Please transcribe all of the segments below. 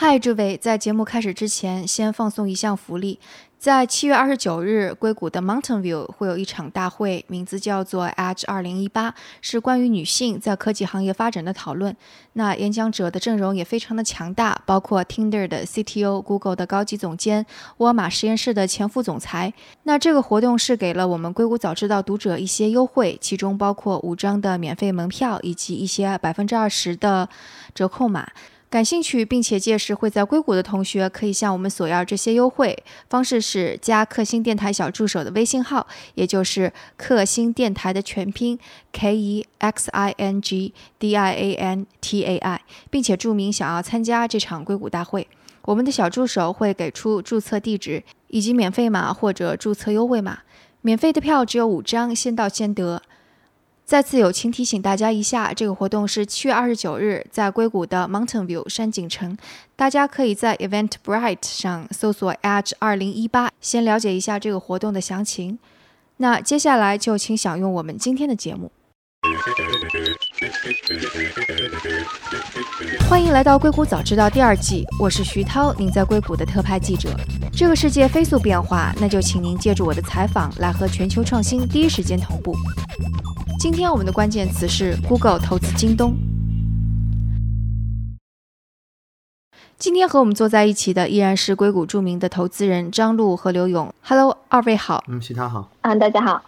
嗨，诸位，在节目开始之前，先放送一项福利。在七月二十九日，硅谷的 Mountain View 会有一场大会，名字叫做 Edge 二零一八，是关于女性在科技行业发展的讨论。那演讲者的阵容也非常的强大，包括 Tinder 的 CTO、Google 的高级总监、沃尔玛实验室的前副总裁。那这个活动是给了我们硅谷早知道读者一些优惠，其中包括五张的免费门票以及一些百分之二十的折扣码。感兴趣并且届时会在硅谷的同学，可以向我们索要这些优惠。方式是加克星电台小助手的微信号，也就是克星电台的全拼 K E X I N G D I A N T A I，并且注明想要参加这场硅谷大会。我们的小助手会给出注册地址以及免费码或者注册优惠码。免费的票只有五张，先到先得。再次友情提醒大家一下，这个活动是七月二十九日在硅谷的 Mountain View 山景城，大家可以在 Eventbrite 上搜索 Edge 二零一八，先了解一下这个活动的详情。那接下来就请享用我们今天的节目。欢迎来到《硅谷早知道》第二季，我是徐涛，您在硅谷的特派记者。这个世界飞速变化，那就请您借助我的采访来和全球创新第一时间同步。今天我们的关键词是 Google 投资京东。今天和我们坐在一起的依然是硅谷著名的投资人张璐和刘勇。Hello，二位好。嗯，徐涛好。啊，大家好。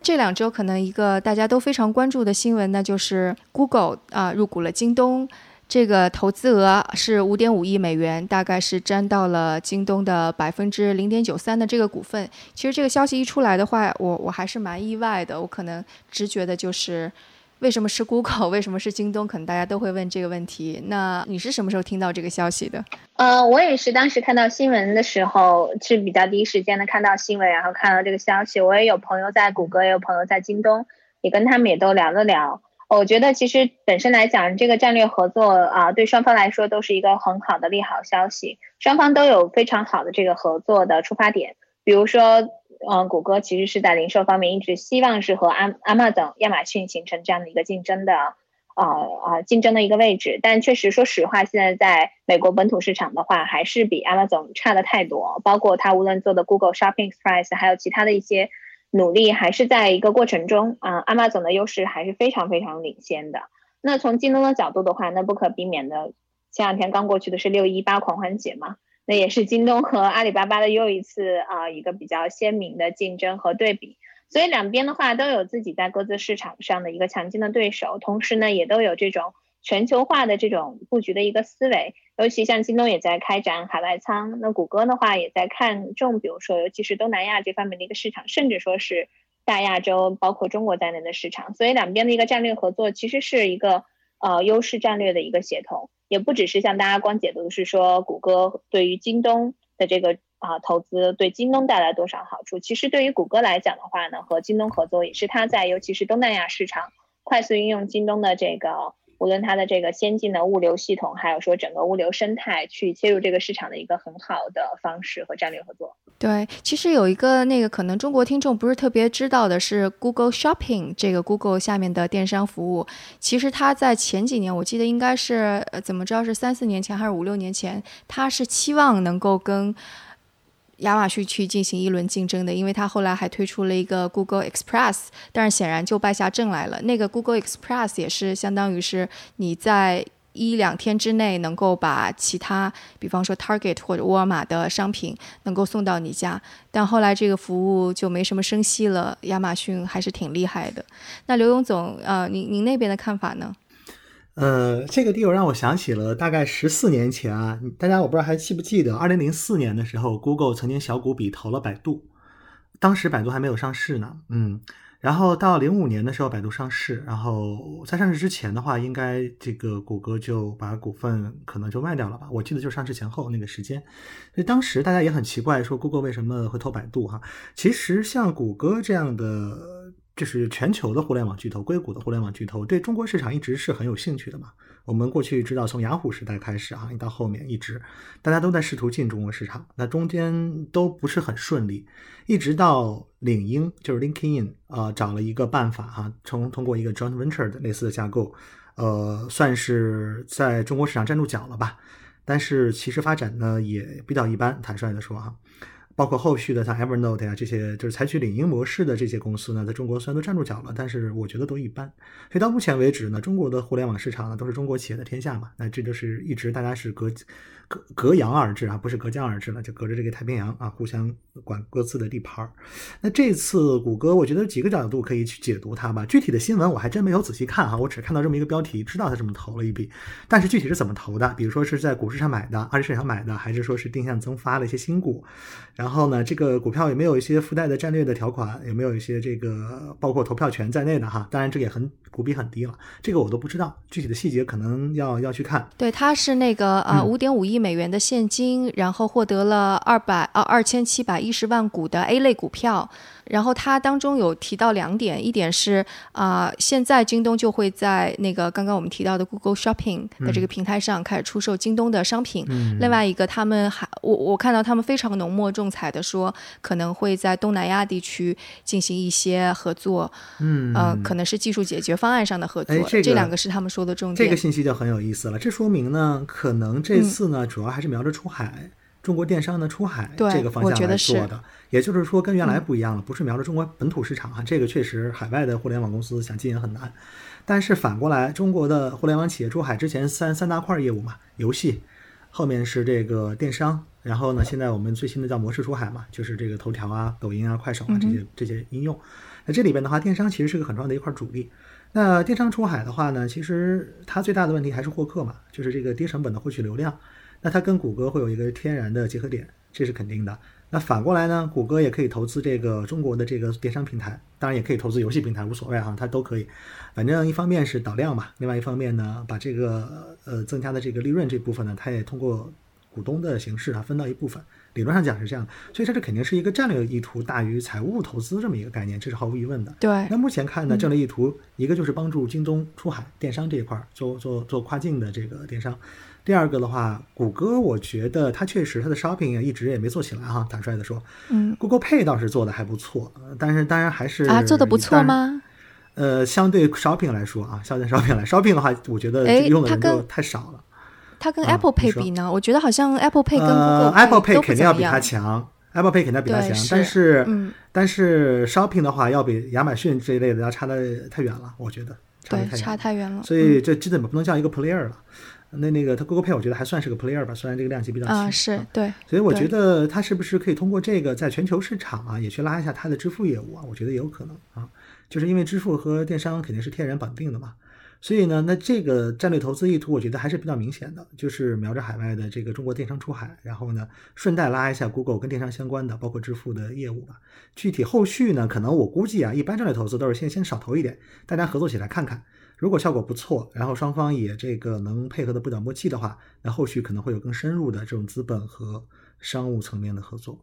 这两周可能一个大家都非常关注的新闻，那就是 Google 啊入股了京东。这个投资额是五点五亿美元，大概是占到了京东的百分之零点九三的这个股份。其实这个消息一出来的话，我我还是蛮意外的。我可能直觉的就是，为什么是 Google，为什么是京东？可能大家都会问这个问题。那你是什么时候听到这个消息的？呃，我也是当时看到新闻的时候是比较第一时间的看到新闻，然后看到这个消息。我也有朋友在谷歌，也有朋友在京东，也跟他们也都聊了聊。我觉得其实本身来讲，这个战略合作啊，对双方来说都是一个很好的利好消息。双方都有非常好的这个合作的出发点。比如说，嗯，谷歌其实是在零售方面一直希望是和阿阿玛等亚马逊形成这样的一个竞争的啊啊竞争的一个位置。但确实，说实话，现在在美国本土市场的话，还是比阿玛总差的太多。包括它无论做的 Google Shopping Express，还有其他的一些。努力还是在一个过程中啊，阿玛总的优势还是非常非常领先的。那从京东的角度的话，那不可避免的，前两天刚过去的是六一八狂欢节嘛，那也是京东和阿里巴巴的又一次啊一个比较鲜明的竞争和对比。所以两边的话都有自己在各自市场上的一个强劲的对手，同时呢也都有这种。全球化的这种布局的一个思维，尤其像京东也在开展海外仓，那谷歌的话也在看重，比如说尤其是东南亚这方面的一个市场，甚至说是大亚洲，包括中国在内的市场。所以两边的一个战略合作，其实是一个呃优势战略的一个协同，也不只是像大家光解读是说谷歌对于京东的这个啊投资对京东带来多少好处，其实对于谷歌来讲的话呢，和京东合作也是它在尤其是东南亚市场快速运用京东的这个。无论它的这个先进的物流系统，还有说整个物流生态，去切入这个市场的一个很好的方式和战略合作。对，其实有一个那个可能中国听众不是特别知道的是，Google Shopping 这个 Google 下面的电商服务，其实它在前几年，我记得应该是怎么着是三四年前还是五六年前，它是期望能够跟。亚马逊去进行一轮竞争的，因为它后来还推出了一个 Google Express，但是显然就败下阵来了。那个 Google Express 也是相当于是你在一两天之内能够把其他，比方说 Target 或者沃尔玛的商品能够送到你家，但后来这个服务就没什么声息了。亚马逊还是挺厉害的。那刘勇总，呃，您您那边的看法呢？呃，这个地方让我想起了大概十四年前啊，大家我不知道还记不记得，二零零四年的时候，Google 曾经小股比投了百度，当时百度还没有上市呢，嗯，然后到零五年的时候，百度上市，然后在上市之前的话，应该这个谷歌就把股份可能就卖掉了吧，我记得就上市前后那个时间，所以当时大家也很奇怪，说 Google 为什么会投百度哈，其实像谷歌这样的。就是全球的互联网巨头，硅谷的互联网巨头，对中国市场一直是很有兴趣的嘛。我们过去知道，从雅虎时代开始啊，到后面一直，大家都在试图进中国市场，那中间都不是很顺利，一直到领英，就是 LinkedIn 啊，找了一个办法哈，从通过一个 joint venture 的类似的架构，呃，算是在中国市场站住脚了吧。但是其实发展呢也比较一般，坦率的说哈。包括后续的像 Evernote 呀这些，就是采取领英模式的这些公司呢，在中国虽然都站住脚了，但是我觉得都一般。所以到目前为止呢，中国的互联网市场呢都是中国企业的天下嘛，那这就是一直大家是隔隔隔洋而治啊，不是隔江而治了，就隔着这个太平洋啊，互相管各自的地盘儿。那这次谷歌，我觉得几个角度可以去解读它吧。具体的新闻我还真没有仔细看哈，我只看到这么一个标题，知道它这么投了一笔，但是具体是怎么投的，比如说是在股市上买的，二级市场买的，还是说是定向增发了一些新股？然后然后呢，这个股票有没有一些附带的战略的条款？有没有一些这个包括投票权在内的哈？当然这也很股比很低了，这个我都不知道，具体的细节可能要要去看。对，它是那个呃五点五亿美元的现金，然后获得了二百呃二千七百一十万股的 A 类股票。然后它当中有提到两点，一点是啊，现在京东就会在那个刚刚我们提到的 Google Shopping 的这个平台上开始出售京东的商品。另外一个，他们还我我看到他们非常浓墨重彩的说，可能会在东南亚地区进行一些合作。嗯，呃，可能是技术解决方案上的合作。这这两个是他们说的重点。这个信息就很有意思了，这说明呢，可能这次呢，主要还是瞄着出海。中国电商的出海这个方向来做的，也就是说跟原来不一样了，不是瞄着中国本土市场啊，这个确实海外的互联网公司想进也很难。但是反过来，中国的互联网企业出海之前三三大块业务嘛，游戏，后面是这个电商，然后呢，现在我们最新的叫模式出海嘛，就是这个头条啊、抖音啊、快手啊这些这些应用。那这里边的话，电商其实是个很重要的一块主力。那电商出海的话呢，其实它最大的问题还是获客嘛，就是这个低成本的获取流量。那它跟谷歌会有一个天然的结合点，这是肯定的。那反过来呢，谷歌也可以投资这个中国的这个电商平台，当然也可以投资游戏平台，无所谓哈，它都可以。反正一方面是导量嘛，另外一方面呢，把这个呃增加的这个利润这部分呢，它也通过股东的形式啊分到一部分。理论上讲是这样，所以它这肯定是一个战略意图大于财务投资这么一个概念，这是毫无疑问的。对。那目前看呢，战略意图一个就是帮助京东出海电商这一块做做做跨境的这个电商。第二个的话，谷歌我觉得它确实它的 shopping 一直也没做起来哈，坦率的说，嗯，Google Pay 倒是做的还不错，但是当然还是啊，做的不错吗？呃，相对 shopping 来说啊，相对 shopping 来，shopping 的话，我觉得用的人就太少了。它跟 Apple Pay 比呢？我觉得好像 Apple Pay 跟 Google Apple Pay 肯定要比它强，Apple Pay 肯定要比它强，但是但是 shopping 的话，要比亚马逊这一类的要差的太远了，我觉得对，差太远了。所以这基本不能叫一个 player 了。那那个它 Google Pay 我觉得还算是个 player 吧，虽然这个量级比较轻啊，是对，所以我觉得它是不是可以通过这个在全球市场啊，也去拉一下它的支付业务啊？我觉得也有可能啊，就是因为支付和电商肯定是天然绑定的嘛，所以呢，那这个战略投资意图我觉得还是比较明显的，就是瞄着海外的这个中国电商出海，然后呢，顺带拉一下 Google 跟电商相关的，包括支付的业务吧。具体后续呢，可能我估计啊，一般战略投资都是先先少投一点，大家合作起来看看。如果效果不错，然后双方也这个能配合的不讲默契的话，那后续可能会有更深入的这种资本和商务层面的合作。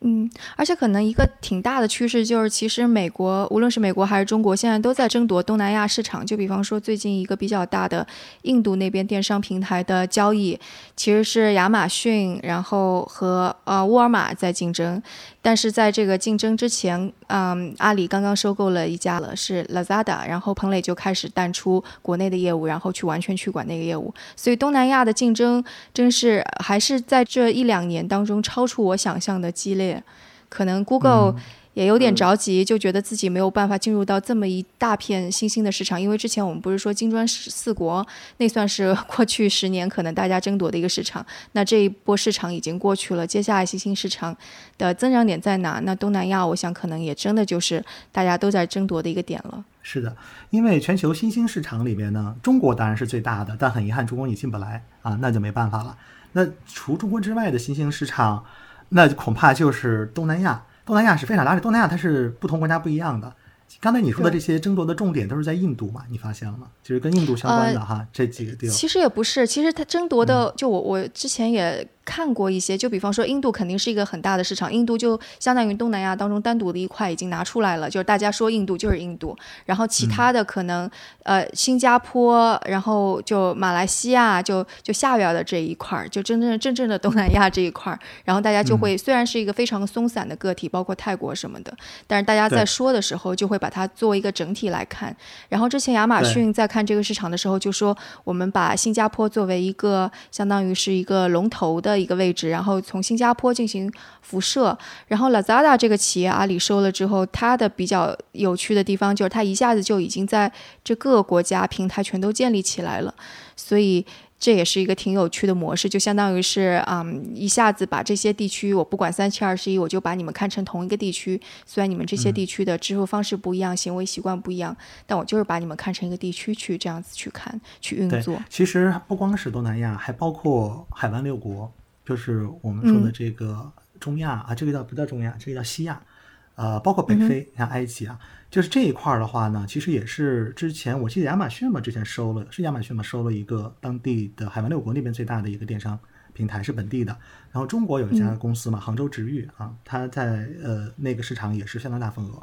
嗯，而且可能一个挺大的趋势就是，其实美国无论是美国还是中国，现在都在争夺东南亚市场。就比方说，最近一个比较大的印度那边电商平台的交易，其实是亚马逊，然后和呃沃尔玛在竞争。但是在这个竞争之前，嗯，阿里刚刚收购了一家了，是 Lazada，然后彭磊就开始淡出国内的业务，然后去完全去管那个业务。所以东南亚的竞争真是还是在这一两年当中超出我想象的激烈。可能 Google 也有点着急，就觉得自己没有办法进入到这么一大片新兴的市场，因为之前我们不是说金砖四国，那算是 过去十年可能大家争夺的一个市场。那这一波市场已经过去了，接下来新兴市场的增长点在哪？那东南亚，我想可能也真的就是大家都在争夺的一个点了。是的，因为全球新兴市场里面呢，中国当然是最大的，但很遗憾，中国你进不来啊，那就没办法了。那除中国之外的新兴市场。那恐怕就是东南亚，东南亚是非常拉的。东南亚它是不同国家不一样的。刚才你说的这些争夺的重点都是在印度嘛？你发现了吗？就是跟印度相关的哈，这几个地方。其实也不是，其实它争夺的，就我我之前也。看过一些，就比方说印度肯定是一个很大的市场，印度就相当于东南亚当中单独的一块已经拿出来了，就是大家说印度就是印度，然后其他的可能呃新加坡，然后就马来西亚，就就下边的这一块儿，就真正真正的东南亚这一块儿，然后大家就会虽然是一个非常松散的个体，包括泰国什么的，但是大家在说的时候就会把它作为一个整体来看。然后之前亚马逊在看这个市场的时候就说，我们把新加坡作为一个相当于是一个龙头的。一个位置，然后从新加坡进行辐射。然后 Lazada 这个企业，阿里收了之后，它的比较有趣的地方就是它一下子就已经在这各个国家平台全都建立起来了，所以。这也是一个挺有趣的模式，就相当于是，嗯，一下子把这些地区，我不管三七二十一，我就把你们看成同一个地区。虽然你们这些地区的支付方式不一样，行为习惯不一样，但我就是把你们看成一个地区去这样子去看，去运作。其实不光是东南亚，还包括海湾六国，就是我们说的这个中亚啊，这个叫不叫中亚？这个叫西亚，呃，包括北非，像埃及啊。就是这一块儿的话呢，其实也是之前我记得亚马逊嘛，之前收了是亚马逊嘛，收了一个当地的海湾六国那边最大的一个电商平台是本地的。然后中国有一家公司嘛，杭州直遇啊，它在呃那个市场也是相当大份额，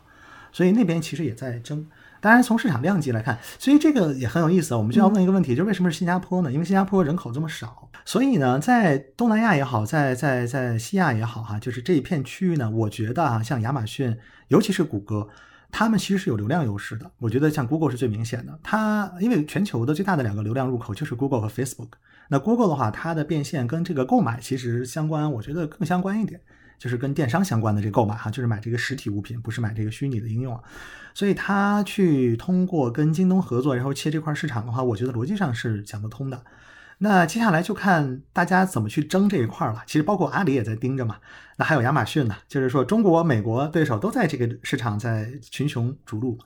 所以那边其实也在争。当然从市场量级来看，所以这个也很有意思。我们就要问一个问题，就是为什么是新加坡呢？因为新加坡人口这么少，所以呢，在东南亚也好，在在在西亚也好哈，就是这一片区域呢，我觉得啊，像亚马逊，尤其是谷歌。他们其实是有流量优势的，我觉得像 Google 是最明显的。它因为全球的最大的两个流量入口就是 Google 和 Facebook。那 Google 的话，它的变现跟这个购买其实相关，我觉得更相关一点，就是跟电商相关的这个购买哈，就是买这个实体物品，不是买这个虚拟的应用。所以他去通过跟京东合作，然后切这块市场的话，我觉得逻辑上是讲得通的。那接下来就看大家怎么去争这一块了。其实包括阿里也在盯着嘛。那还有亚马逊呢，就是说中国、美国对手都在这个市场在群雄逐鹿。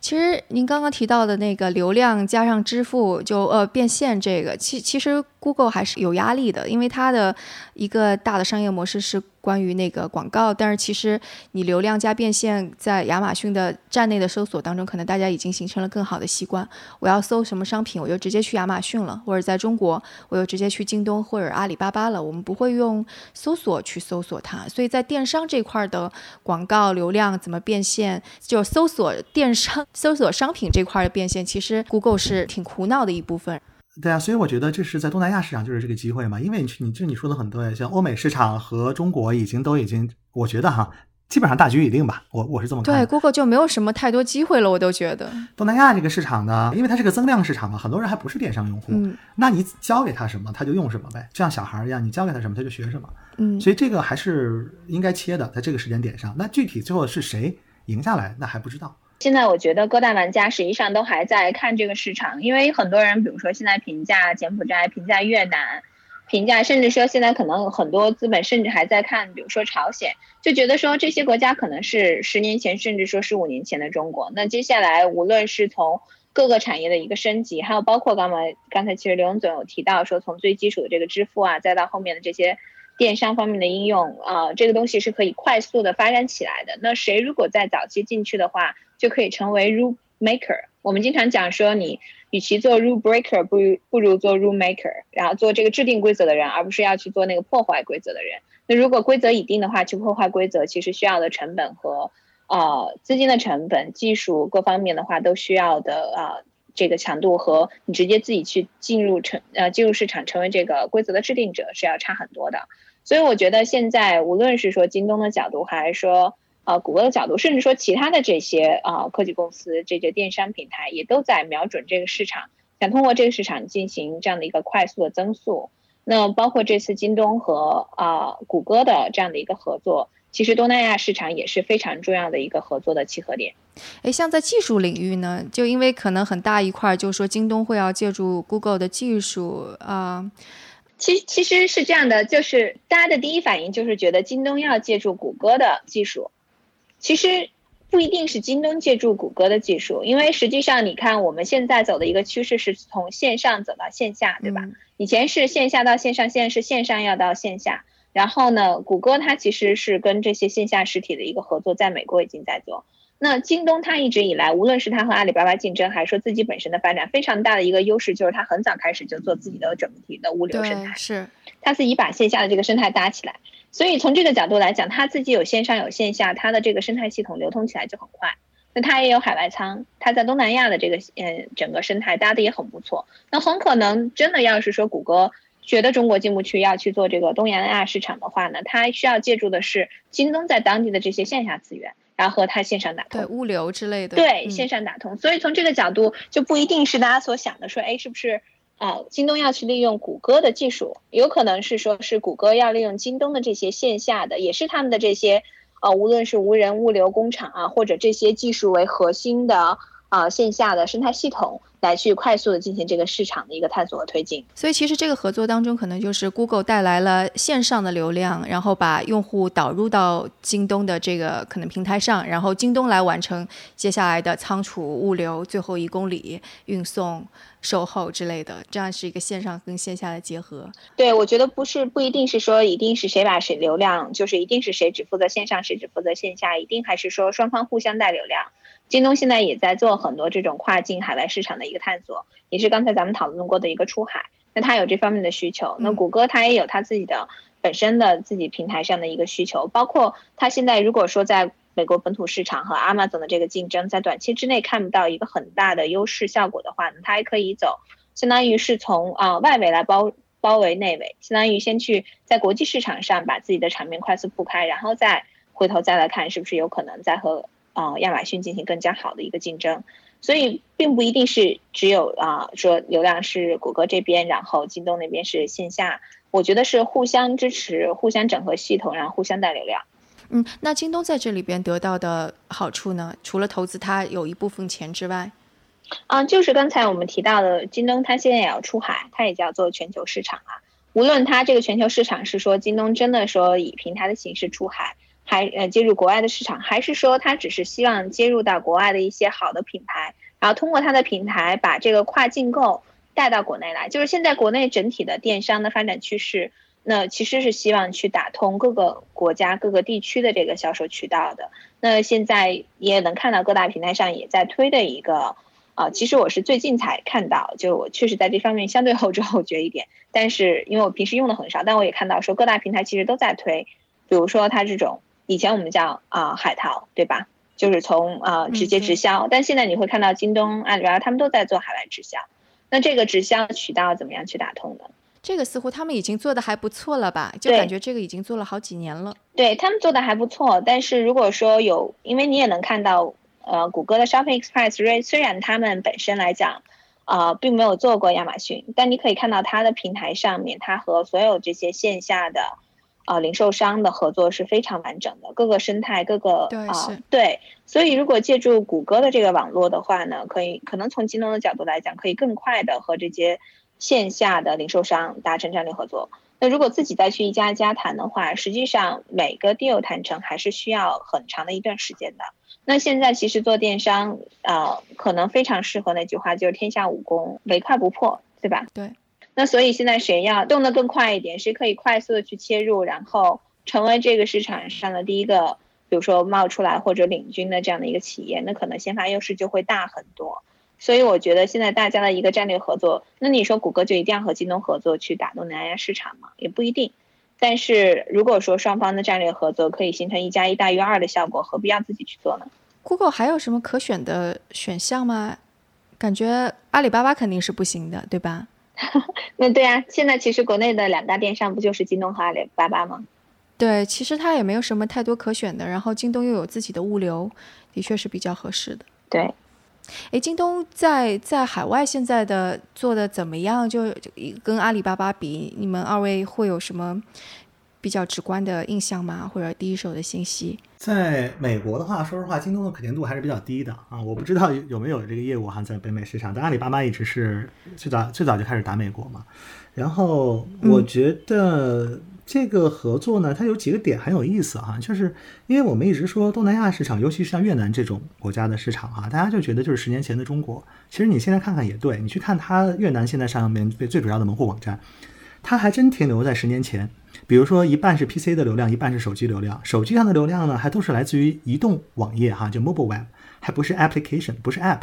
其实您刚刚提到的那个流量加上支付，就呃变现这个，其其实 Google 还是有压力的，因为它的一个大的商业模式是。关于那个广告，但是其实你流量加变现，在亚马逊的站内的搜索当中，可能大家已经形成了更好的习惯。我要搜什么商品，我就直接去亚马逊了，或者在中国，我就直接去京东或者阿里巴巴了。我们不会用搜索去搜索它，所以在电商这块的广告流量怎么变现，就搜索电商、搜索商品这块的变现，其实 Google 是挺苦恼的一部分。对啊，所以我觉得这是在东南亚市场就是这个机会嘛，因为你你这你说的很对，像欧美市场和中国已经都已经，我觉得哈，基本上大局已定吧，我我是这么看。对，Google 就没有什么太多机会了，我都觉得。东南亚这个市场呢，因为它是个增量市场嘛，很多人还不是电商用户，那你教给他什么，他就用什么呗，就像小孩一样，你教给他什么，他就学什么。嗯，所以这个还是应该切的，在这个时间点上。那具体最后是谁赢下来，那还不知道。现在我觉得各大玩家实际上都还在看这个市场，因为很多人，比如说现在评价柬埔寨、评价越南、评价，甚至说现在可能很多资本甚至还在看，比如说朝鲜，就觉得说这些国家可能是十年前，甚至说十五年前的中国。那接下来无论是从各个产业的一个升级，还有包括刚才刚才其实刘总有提到说，从最基础的这个支付啊，再到后面的这些电商方面的应用啊，这个东西是可以快速的发展起来的。那谁如果在早期进去的话，就可以成为 rule maker。我们经常讲说，你与其做 rule breaker，不如不如做 rule maker，然后做这个制定规则的人，而不是要去做那个破坏规则的人。那如果规则已定的话，去破坏规则，其实需要的成本和呃资金的成本、技术各方面的话，都需要的呃这个强度和你直接自己去进入成呃进入市场成为这个规则的制定者是要差很多的。所以我觉得现在无论是说京东的角度，还是说啊，谷歌的角度，甚至说其他的这些啊科技公司、这些电商平台，也都在瞄准这个市场，想通过这个市场进行这样的一个快速的增速。那包括这次京东和啊谷歌的这样的一个合作，其实东南亚市场也是非常重要的一个合作的契合点。诶，像在技术领域呢，就因为可能很大一块，就是说京东会要借助 Google 的技术啊。其其实是这样的，就是大家的第一反应就是觉得京东要借助谷歌的技术。其实不一定是京东借助谷歌的技术，因为实际上你看我们现在走的一个趋势是从线上走到线下，对吧？以前是线下到线上，现在是线上要到线下。然后呢，谷歌它其实是跟这些线下实体的一个合作，在美国已经在做。那京东它一直以来，无论是它和阿里巴巴竞争，还是说自己本身的发展，非常大的一个优势就是它很早开始就做自己的整体的物流生态，是它自己把线下的这个生态搭起来。所以从这个角度来讲，它自己有线上有线下，它的这个生态系统流通起来就很快。那它也有海外仓，它在东南亚的这个嗯整个生态搭的也很不错。那很可能真的要是说谷歌觉得中国进不去，要去做这个东南亚市场的话呢，它需要借助的是京东在当地的这些线下资源，然后和它线上打通，对物流之类的，对线上打通。所以从这个角度就不一定是大家所想的说，哎，是不是啊？京东要去利用谷歌的技术，有可能是说是谷歌要利用京东的这些线下的，也是他们的这些。呃，无论是无人物流工厂啊，或者这些技术为核心的啊线下的生态系统，来去快速的进行这个市场的一个探索和推进。所以其实这个合作当中，可能就是 Google 带来了线上的流量，然后把用户导入到京东的这个可能平台上，然后京东来完成接下来的仓储、物流、最后一公里运送。售后之类的，这样是一个线上跟线下的结合。对，我觉得不是不一定是说一定是谁把谁流量，就是一定是谁只负责线上，谁只负责线下，一定还是说双方互相带流量。京东现在也在做很多这种跨境海外市场的一个探索，也是刚才咱们讨论过的一个出海。那它有这方面的需求，那谷歌它也有它自己的本身的自己平台上的一个需求，包括它现在如果说在。美国本土市场和 Amazon 的这个竞争，在短期之内看不到一个很大的优势效果的话呢，它还可以走，相当于是从啊外围来包包围内围，相当于先去在国际市场上把自己的场面快速铺开，然后再回头再来看是不是有可能再和啊亚马逊进行更加好的一个竞争。所以并不一定是只有啊说流量是谷歌这边，然后京东那边是线下，我觉得是互相支持、互相整合系统，然后互相带流量。嗯，那京东在这里边得到的好处呢？除了投资它有一部分钱之外，嗯，就是刚才我们提到的，京东它现在也要出海，它也叫做全球市场啊。无论它这个全球市场是说京东真的说以平台的形式出海，还呃接入国外的市场，还是说它只是希望接入到国外的一些好的品牌，然后通过它的平台把这个跨境购带到国内来。就是现在国内整体的电商的发展趋势。那其实是希望去打通各个国家、各个地区的这个销售渠道的。那现在也能看到各大平台上也在推的一个，啊，其实我是最近才看到，就我确实在这方面相对后知后觉一点。但是因为我平时用的很少，但我也看到说各大平台其实都在推，比如说它这种以前我们叫啊海淘，对吧？就是从啊直接直销，但现在你会看到京东、阿里巴巴他们都在做海外直销。那这个直销渠道怎么样去打通呢？这个似乎他们已经做的还不错了吧？就感觉这个已经做了好几年了。对他们做的还不错，但是如果说有，因为你也能看到，呃，谷歌的 Shopping Express 虽然他们本身来讲，啊，并没有做过亚马逊，但你可以看到它的平台上面，它和所有这些线下的，啊，零售商的合作是非常完整的，各个生态，各个啊，对。所以如果借助谷歌的这个网络的话呢，可以可能从京东的角度来讲，可以更快的和这些。线下的零售商达成战略合作，那如果自己再去一家一家谈的话，实际上每个 deal 谈成还是需要很长的一段时间的。那现在其实做电商，呃，可能非常适合那句话，就是天下武功，唯快不破，对吧？对。那所以现在谁要动得更快一点，谁可以快速的去切入，然后成为这个市场上的第一个，比如说冒出来或者领军的这样的一个企业，那可能先发优势就会大很多。所以我觉得现在大家的一个战略合作，那你说谷歌就一定要和京东合作去打动南亚市场吗？也不一定。但是如果说双方的战略合作可以形成一加一大于二的效果，何必要自己去做呢？Google 还有什么可选的选项吗？感觉阿里巴巴肯定是不行的，对吧？那对啊，现在其实国内的两大电商不就是京东和阿里巴巴吗？对，其实它也没有什么太多可选的。然后京东又有自己的物流，的确是比较合适的。对。哎，京东在在海外现在的做的怎么样？就跟阿里巴巴比，你们二位会有什么比较直观的印象吗？或者第一手的信息？在美国的话，说实话，京东的可见度还是比较低的啊。我不知道有没有这个业务哈，在北美市场。但阿里巴巴一直是最早最早就开始打美国嘛。然后我觉得。这个合作呢，它有几个点很有意思哈，就是因为我们一直说东南亚市场，尤其是像越南这种国家的市场哈，大家就觉得就是十年前的中国。其实你现在看看也对，你去看它越南现在上面最最主要的门户网站，它还真停留在十年前。比如说一半是 PC 的流量，一半是手机流量。手机上的流量呢，还都是来自于移动网页哈，就 mobile web，还不是 application，不是 app，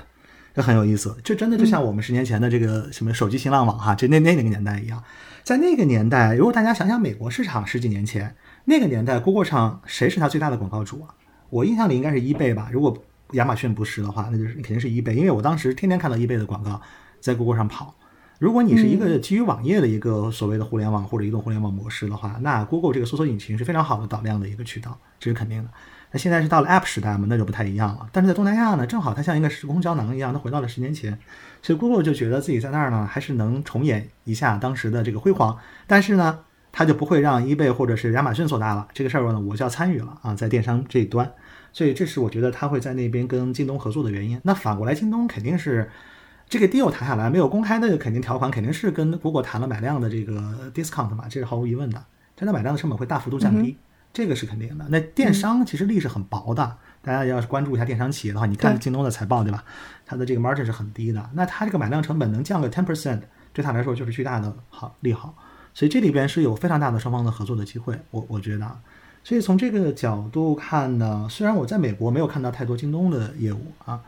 这很有意思。这真的就像我们十年前的这个什么手机新浪网哈，就那那那个年代一样。在那个年代，如果大家想想美国市场十几年前那个年代，Google 上谁是它最大的广告主啊？我印象里应该是 eBay 吧。如果亚马逊不是的话，那就是肯定是 eBay，因为我当时天天看到 eBay 的广告在 Google 上跑。如果你是一个基于网页的一个所谓的互联网或者移动互联网模式的话，那 Google 这个搜索引擎是非常好的导量的一个渠道，这是肯定的。那现在是到了 App 时代嘛，那就不太一样了。但是在东南亚呢，正好它像一个时空胶囊一样，它回到了十年前，所以 Google 就觉得自己在那儿呢，还是能重演一下当时的这个辉煌。但是呢，它就不会让 eBay 或者是亚马逊做大了。这个事儿呢，我就要参与了啊，在电商这一端。所以这是我觉得它会在那边跟京东合作的原因。那反过来，京东肯定是。这个 deal 谈下来没有公开的肯定条款，肯定是跟 Google 谈了买量的这个 discount 嘛，这是毫无疑问的。真的买量的成本会大幅度降低，这个是肯定的。那电商其实利是很薄的，大家要是关注一下电商企业的话，你看京东的财报对吧？它的这个 margin 是很低的。那它这个买量成本能降个 ten percent，对它来说就是巨大的好利好。所以这里边是有非常大的双方的合作的机会，我我觉得。所以从这个角度看呢，虽然我在美国没有看到太多京东的业务啊，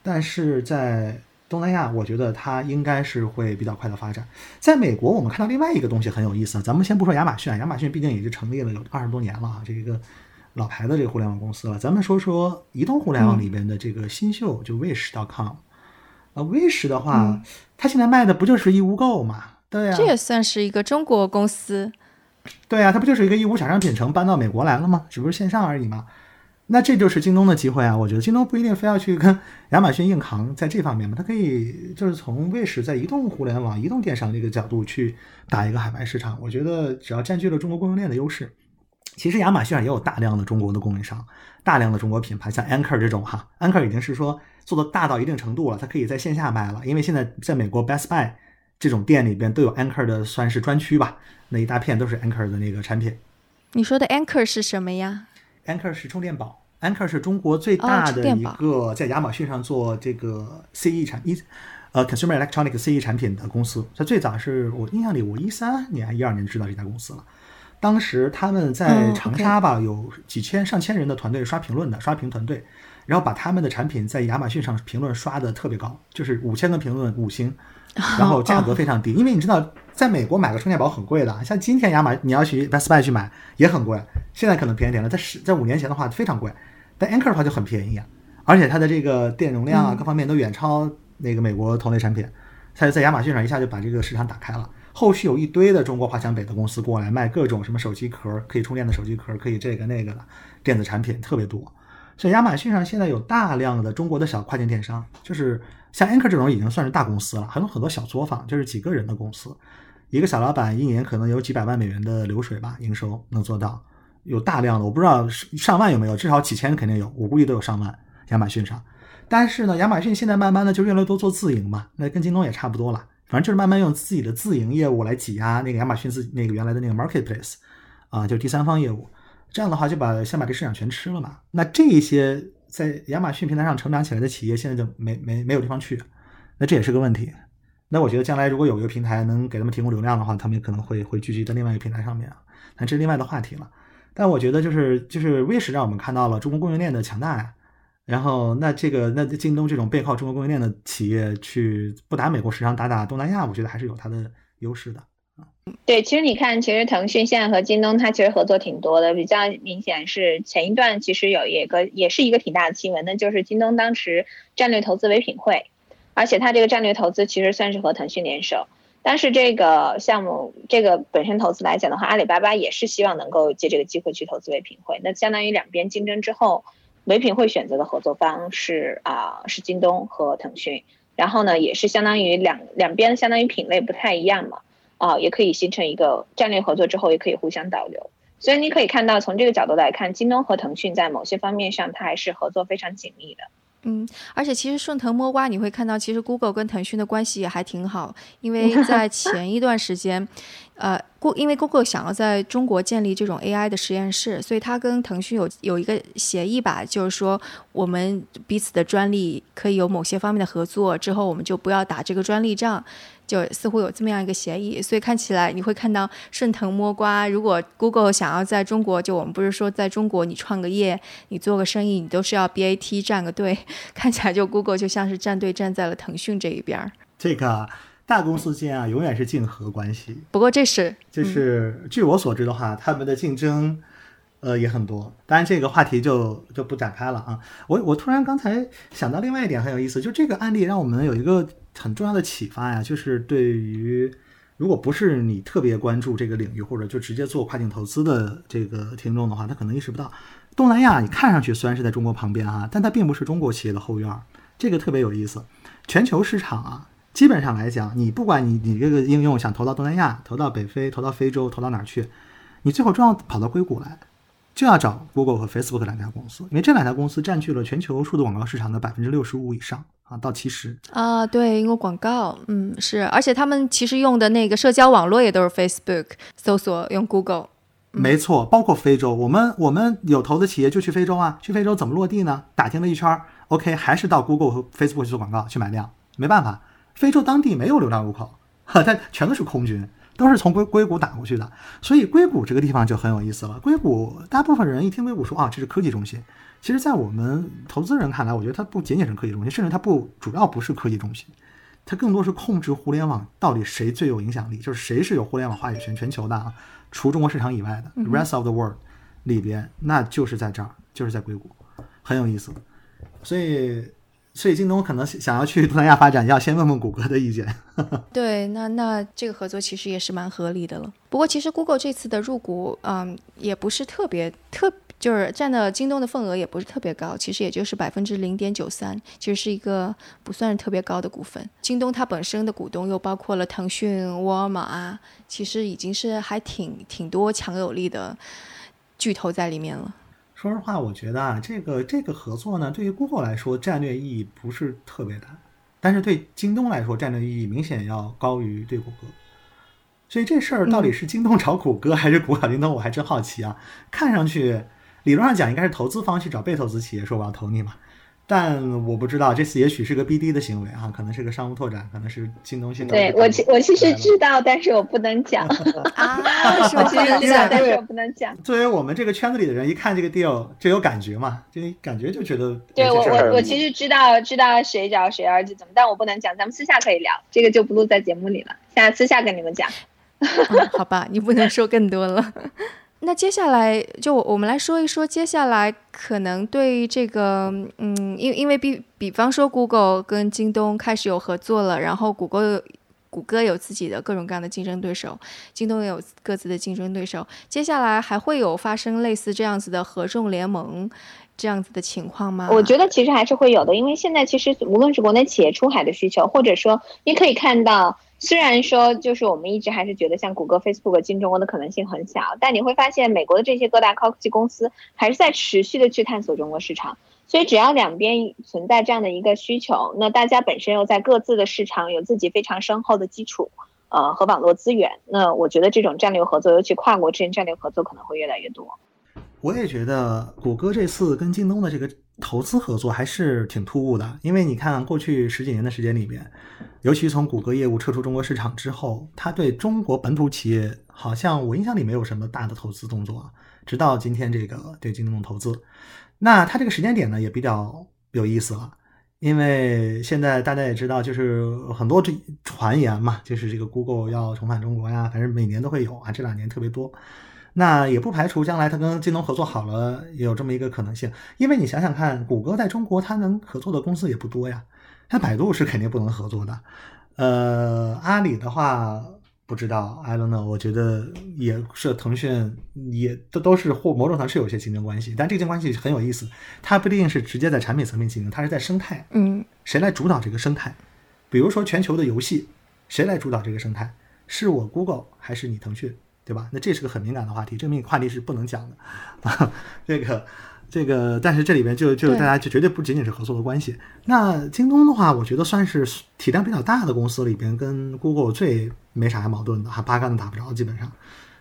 但是在东南亚，我觉得它应该是会比较快的发展。在美国，我们看到另外一个东西很有意思啊。咱们先不说亚马逊，亚马逊毕竟已经成立了有二十多年了啊，这一个老牌的这个互联网公司了。咱们说说移动互联网里边的这个新秀，就 Wish.com。啊，Wish 的话，它现在卖的不就是义乌购嘛？对呀，这也算是一个中国公司。对呀，它不就是一个义乌小商品城搬到美国来了吗？只不过线上而已嘛。那这就是京东的机会啊！我觉得京东不一定非要去跟亚马逊硬扛在这方面嘛，它可以就是从 Wish 在移动互联网、移动电商这个角度去打一个海外市场。我觉得只要占据了中国供应链的优势，其实亚马逊上也有大量的中国的供应商、大量的中国品牌，像 Anchor 这种哈，Anchor 已经是说做的大到一定程度了，它可以在线下卖了，因为现在在美国 Best Buy 这种店里边都有 Anchor 的算是专区吧，那一大片都是 Anchor 的那个产品。你说的 Anchor 是什么呀？Anchor 是充电宝，Anchor 是中国最大的一个在亚马逊上做这个 CE 产一呃 consumer electronic CE 产品的公司。它最早是我印象里，我一三年、一二年知道这家公司了。当时他们在长沙吧，有几千上千人的团队刷评论的刷屏团队，然后把他们的产品在亚马逊上评论刷的特别高，就是五千个评论五星，然后价格 非常低，因为你知道。在美国买个充电宝很贵的，像今天亚马你要去 Best Buy 去买也很贵，现在可能便宜点了。在十在五年前的话非常贵，但 Anchor 的话就很便宜啊，而且它的这个电容量啊各方面都远超那个美国同类产品，它就在亚马逊上一下就把这个市场打开了。后续有一堆的中国华强北的公司过来卖各种什么手机壳可以充电的手机壳，可以这个那个的电子产品特别多，所以亚马逊上现在有大量的中国的小跨境电商，就是像 Anchor 这种已经算是大公司了，还有很多小作坊，就是几个人的公司。一个小老板一年可能有几百万美元的流水吧，营收能做到，有大量的，我不知道上万有没有，至少几千肯定有，我估计都有上万。亚马逊上，但是呢，亚马逊现在慢慢的就越来越多做自营嘛，那跟京东也差不多了，反正就是慢慢用自己的自营业务来挤压那个亚马逊自那个原来的那个 marketplace，啊，就第三方业务，这样的话就把先把这市场全吃了嘛。那这一些在亚马逊平台上成长起来的企业，现在就没没没有地方去，那这也是个问题。那我觉得将来如果有一个平台能给他们提供流量的话，他们也可能会会聚集在另外一个平台上面啊。那这是另外的话题了。但我觉得就是就是 Wish 让我们看到了中国供应链的强大呀。然后那这个那京东这种背靠中国供应链的企业去不打美国市场打打东南亚，我觉得还是有它的优势的啊。对，其实你看，其实腾讯现在和京东它其实合作挺多的，比较明显是前一段其实有一个也是一个挺大的新闻，那就是京东当时战略投资唯品会。而且它这个战略投资其实算是和腾讯联手，但是这个项目这个本身投资来讲的话，阿里巴巴也是希望能够借这个机会去投资唯品会。那相当于两边竞争之后，唯品会选择的合作方是啊是京东和腾讯，然后呢也是相当于两两边相当于品类不太一样嘛，啊也可以形成一个战略合作之后也可以互相导流。所以你可以看到从这个角度来看，京东和腾讯在某些方面上它还是合作非常紧密的。嗯，而且其实顺藤摸瓜，你会看到，其实 Google 跟腾讯的关系也还挺好，因为 在前一段时间，呃，过因为 Google 想要在中国建立这种 AI 的实验室，所以它跟腾讯有有一个协议吧，就是说我们彼此的专利可以有某些方面的合作，之后我们就不要打这个专利仗，就似乎有这么样一个协议。所以看起来你会看到顺藤摸瓜。如果 Google 想要在中国，就我们不是说在中国你创个业，你做个生意，你都是要 BAT 站个队，看起来就 Google 就像是站队站在了腾讯这一边儿。这个。大公司间啊，永远是竞合关系。不过这是，就是据我所知的话，他们的竞争，呃，也很多。当然，这个话题就就不展开了啊。我我突然刚才想到另外一点很有意思，就这个案例让我们有一个很重要的启发呀，就是对于如果不是你特别关注这个领域，或者就直接做跨境投资的这个听众的话，他可能意识不到，东南亚你看上去虽然是在中国旁边哈，但它并不是中国企业的后院，这个特别有意思。全球市场啊。基本上来讲，你不管你你这个应用想投到东南亚、投到北非、投到非洲、投到哪儿去，你最后都要跑到硅谷来，就要找 Google 和 Facebook 两家公司，因为这两家公司占据了全球数字广告市场的百分之六十五以上啊，到七十啊，对，因为广告，嗯，是，而且他们其实用的那个社交网络也都是 Facebook，搜索用 Google，没错，包括非洲，我们我们有投的企业就去非洲啊，去非洲怎么落地呢？打听了一圈，OK，还是到 Google 和 Facebook 去做广告去买量，没办法。非洲当地没有流量入口，哈，它全都是空军，都是从硅硅谷打过去的。所以硅谷这个地方就很有意思了。硅谷大部分人一听硅谷说啊，这是科技中心。其实，在我们投资人看来，我觉得它不仅仅是科技中心，甚至它不主要不是科技中心，它更多是控制互联网到底谁最有影响力，就是谁是有互联网话语权全球的啊，除中国市场以外的 rest of the world 里边，那就是在这儿，就是在硅谷，很有意思。所以。所以京东可能想要去东南亚发展，要先问问谷歌的意见。对，那那这个合作其实也是蛮合理的了。不过其实 Google 这次的入股，嗯，也不是特别特，就是占的京东的份额也不是特别高，其实也就是百分之零点九三，其实是一个不算是特别高的股份。京东它本身的股东又包括了腾讯、沃尔玛，其实已经是还挺挺多强有力的巨头在里面了。说实话，我觉得啊，这个这个合作呢，对于 Google 来说战略意义不是特别大，但是对京东来说战略意义明显要高于对谷歌。所以这事儿到底是京东找谷歌还是谷歌找京东，我还真好奇啊。看上去理论上讲应该是投资方去找被投资企业说我要投你嘛。但我不知道，这次也许是个 BD 的行为啊，可能是个商务拓展，可能是京东新的。对我其我其实知道，但是我不能讲啊，我其实知道，但是我不能讲。作为我们这个圈子里的人，一看这个 deal 就有感觉嘛，就感觉就觉得。对我我我其实知道知道谁找谁儿子怎么，但我不能讲，咱们私下可以聊，这个就不录在节目里了，现在私下跟你们讲。好吧，你不能说更多了。那接下来就我们来说一说，接下来可能对这个，嗯，因因为比比方说，Google 跟京东开始有合作了，然后谷歌谷歌有自己的各种各样的竞争对手，京东也有各自的竞争对手，接下来还会有发生类似这样子的合众联盟这样子的情况吗？我觉得其实还是会有的，因为现在其实无论是国内企业出海的需求，或者说你可以看到。虽然说，就是我们一直还是觉得像谷歌、Facebook 进中国的可能性很小，但你会发现，美国的这些各大高科技公司还是在持续的去探索中国市场。所以，只要两边存在这样的一个需求，那大家本身又在各自的市场有自己非常深厚的基础，呃，和网络资源，那我觉得这种战略合作，尤其跨国之间战略合作，可能会越来越多。我也觉得谷歌这次跟京东的这个投资合作还是挺突兀的，因为你看过去十几年的时间里边，尤其从谷歌业务撤出中国市场之后，它对中国本土企业好像我印象里没有什么大的投资动作，直到今天这个对京东的投资，那它这个时间点呢也比较有意思了，因为现在大家也知道，就是很多这传言嘛，就是这个 Google 要重返中国呀，反正每年都会有啊，这两年特别多。那也不排除将来它跟京东合作好了，也有这么一个可能性。因为你想想看，谷歌在中国它能合作的公司也不多呀。像百度是肯定不能合作的。呃，阿里的话不知道，I don't know。我觉得也是，腾讯也都都是或某种上是有些竞争关系，但这个竞争关系很有意思。它不一定是直接在产品层面竞争，它是在生态。嗯，谁来主导这个生态？比如说全球的游戏，谁来主导这个生态？是我 Google 还是你腾讯？对吧？那这是个很敏感的话题，这个敏话题是不能讲的啊。这个，这个，但是这里边就就大家就绝对不仅仅是合作的关系。那京东的话，我觉得算是体量比较大的公司里边，跟 Google 最没啥矛盾的，还八竿子打不着，基本上。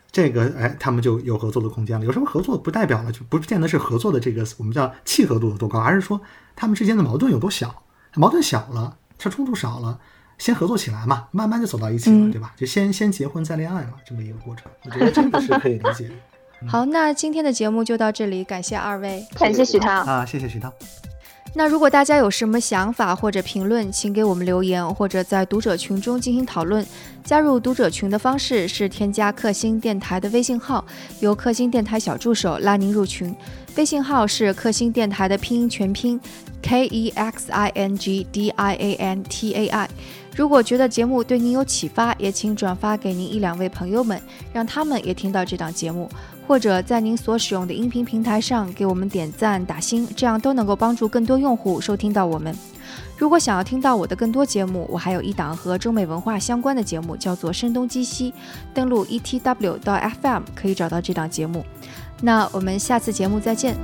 这个哎，他们就有合作的空间了。有什么合作不代表了，就不见得是合作的这个我们叫契合度有多高，而是说他们之间的矛盾有多小。矛盾小了，这冲突少了，先合作起来嘛，慢慢就走到一起了，嗯对吧？就先先结婚再恋爱嘛，这么一个过程，我觉得 这个是可以理解的。好，那今天的节目就到这里，感谢二位。感谢徐涛。啊，谢谢徐涛。那如果大家有什么想法或者评论，请给我们留言，或者在读者群中进行讨论。加入读者群的方式是添加克星电台的微信号，由克星电台小助手拉您入群。微信号是克星电台的拼音全拼 K E X I N G D I A N T A I。如果觉得节目对您有启发，也请转发给您一两位朋友们，让他们也听到这档节目。或者在您所使用的音频平台上给我们点赞打星，这样都能够帮助更多用户收听到我们。如果想要听到我的更多节目，我还有一档和中美文化相关的节目，叫做《声东击西》，登录 etw 到 FM 可以找到这档节目。那我们下次节目再见。